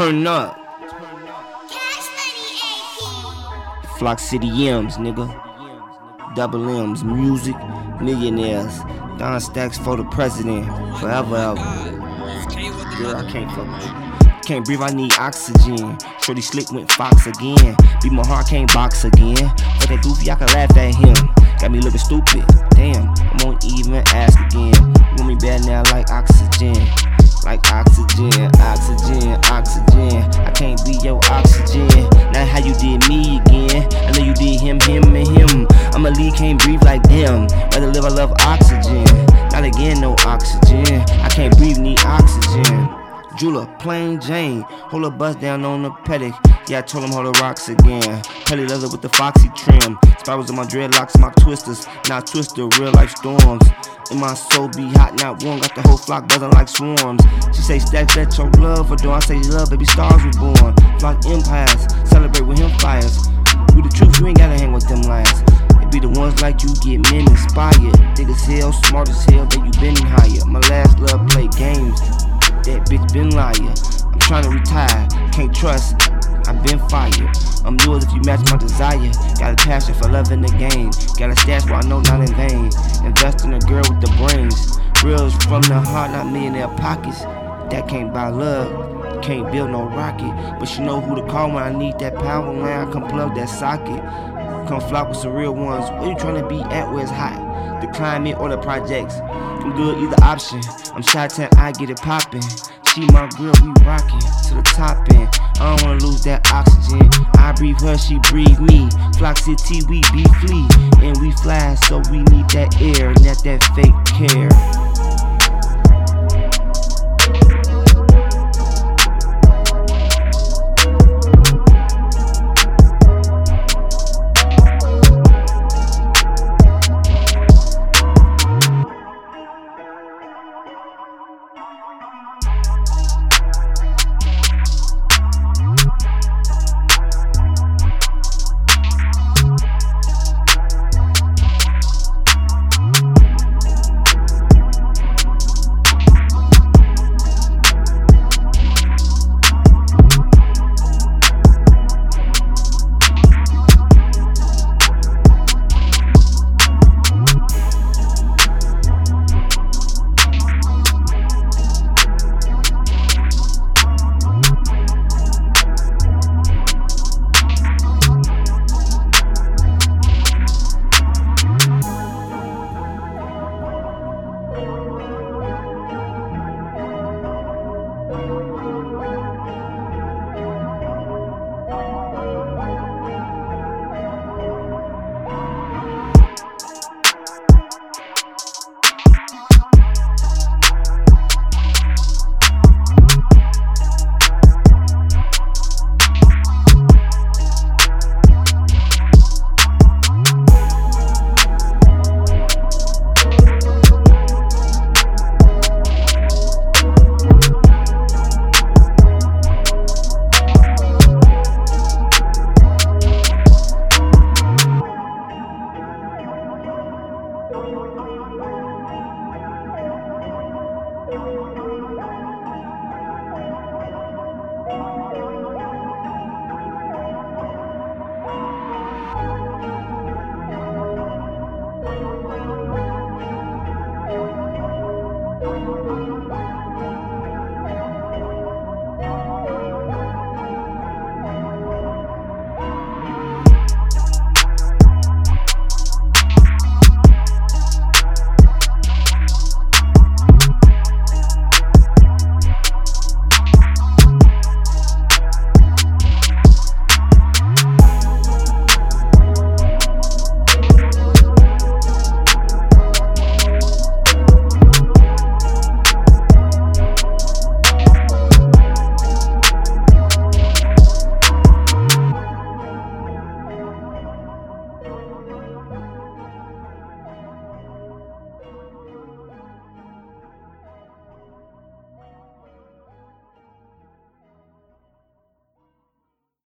Turn up. Floc City M's, nigga. Double M's, music, millionaires. Don Stacks for the president. Forever, ever. Girl, I can't fuck with you. Can't breathe, I need oxygen. Shorty slick went Fox again. Beat my heart, can't box again. But that goofy, I can laugh at him. Got me looking stupid. Damn, I won't even ask again. You want me bad now like oxygen. Rather live, I love oxygen. Not again, no oxygen. I can't breathe, need oxygen. Jula, plain Jane. Hold a bus down on the paddock. Yeah, I told him hold the rocks again. Pelly leather with the foxy trim. Spirals in my dreadlocks, my twisters. Now twister, real life storms. In my soul be hot, not warm. Got the whole flock buzzing like swarms. She say, stack that your love for do I say, love, baby, stars were born. Flock empires, celebrate with him inspired. Thick as hell, smart as hell, but you been higher. My last love play games. That bitch been liar. I'm trying to retire, can't trust. I've been fired. I'm yours if you match my desire. Got a passion for loving the game. Got a stash where I know not in vain. Invest in a girl with the brains. Reals from the heart, not me in their pockets. That can't buy love. Can't build no rocket. But you know who to call when I need that power line. I can plug that socket. Come flock with some real ones. Where you trying to be at where it's hot? The climate or the projects. I'm good either option. I'm shot 10, I get it poppin'. She my girl, we rockin' to the top end. I don't wanna lose that oxygen. I breathe her, she breathe me. Floc City, we be flea. And we fly, so we need that air, not that fake care.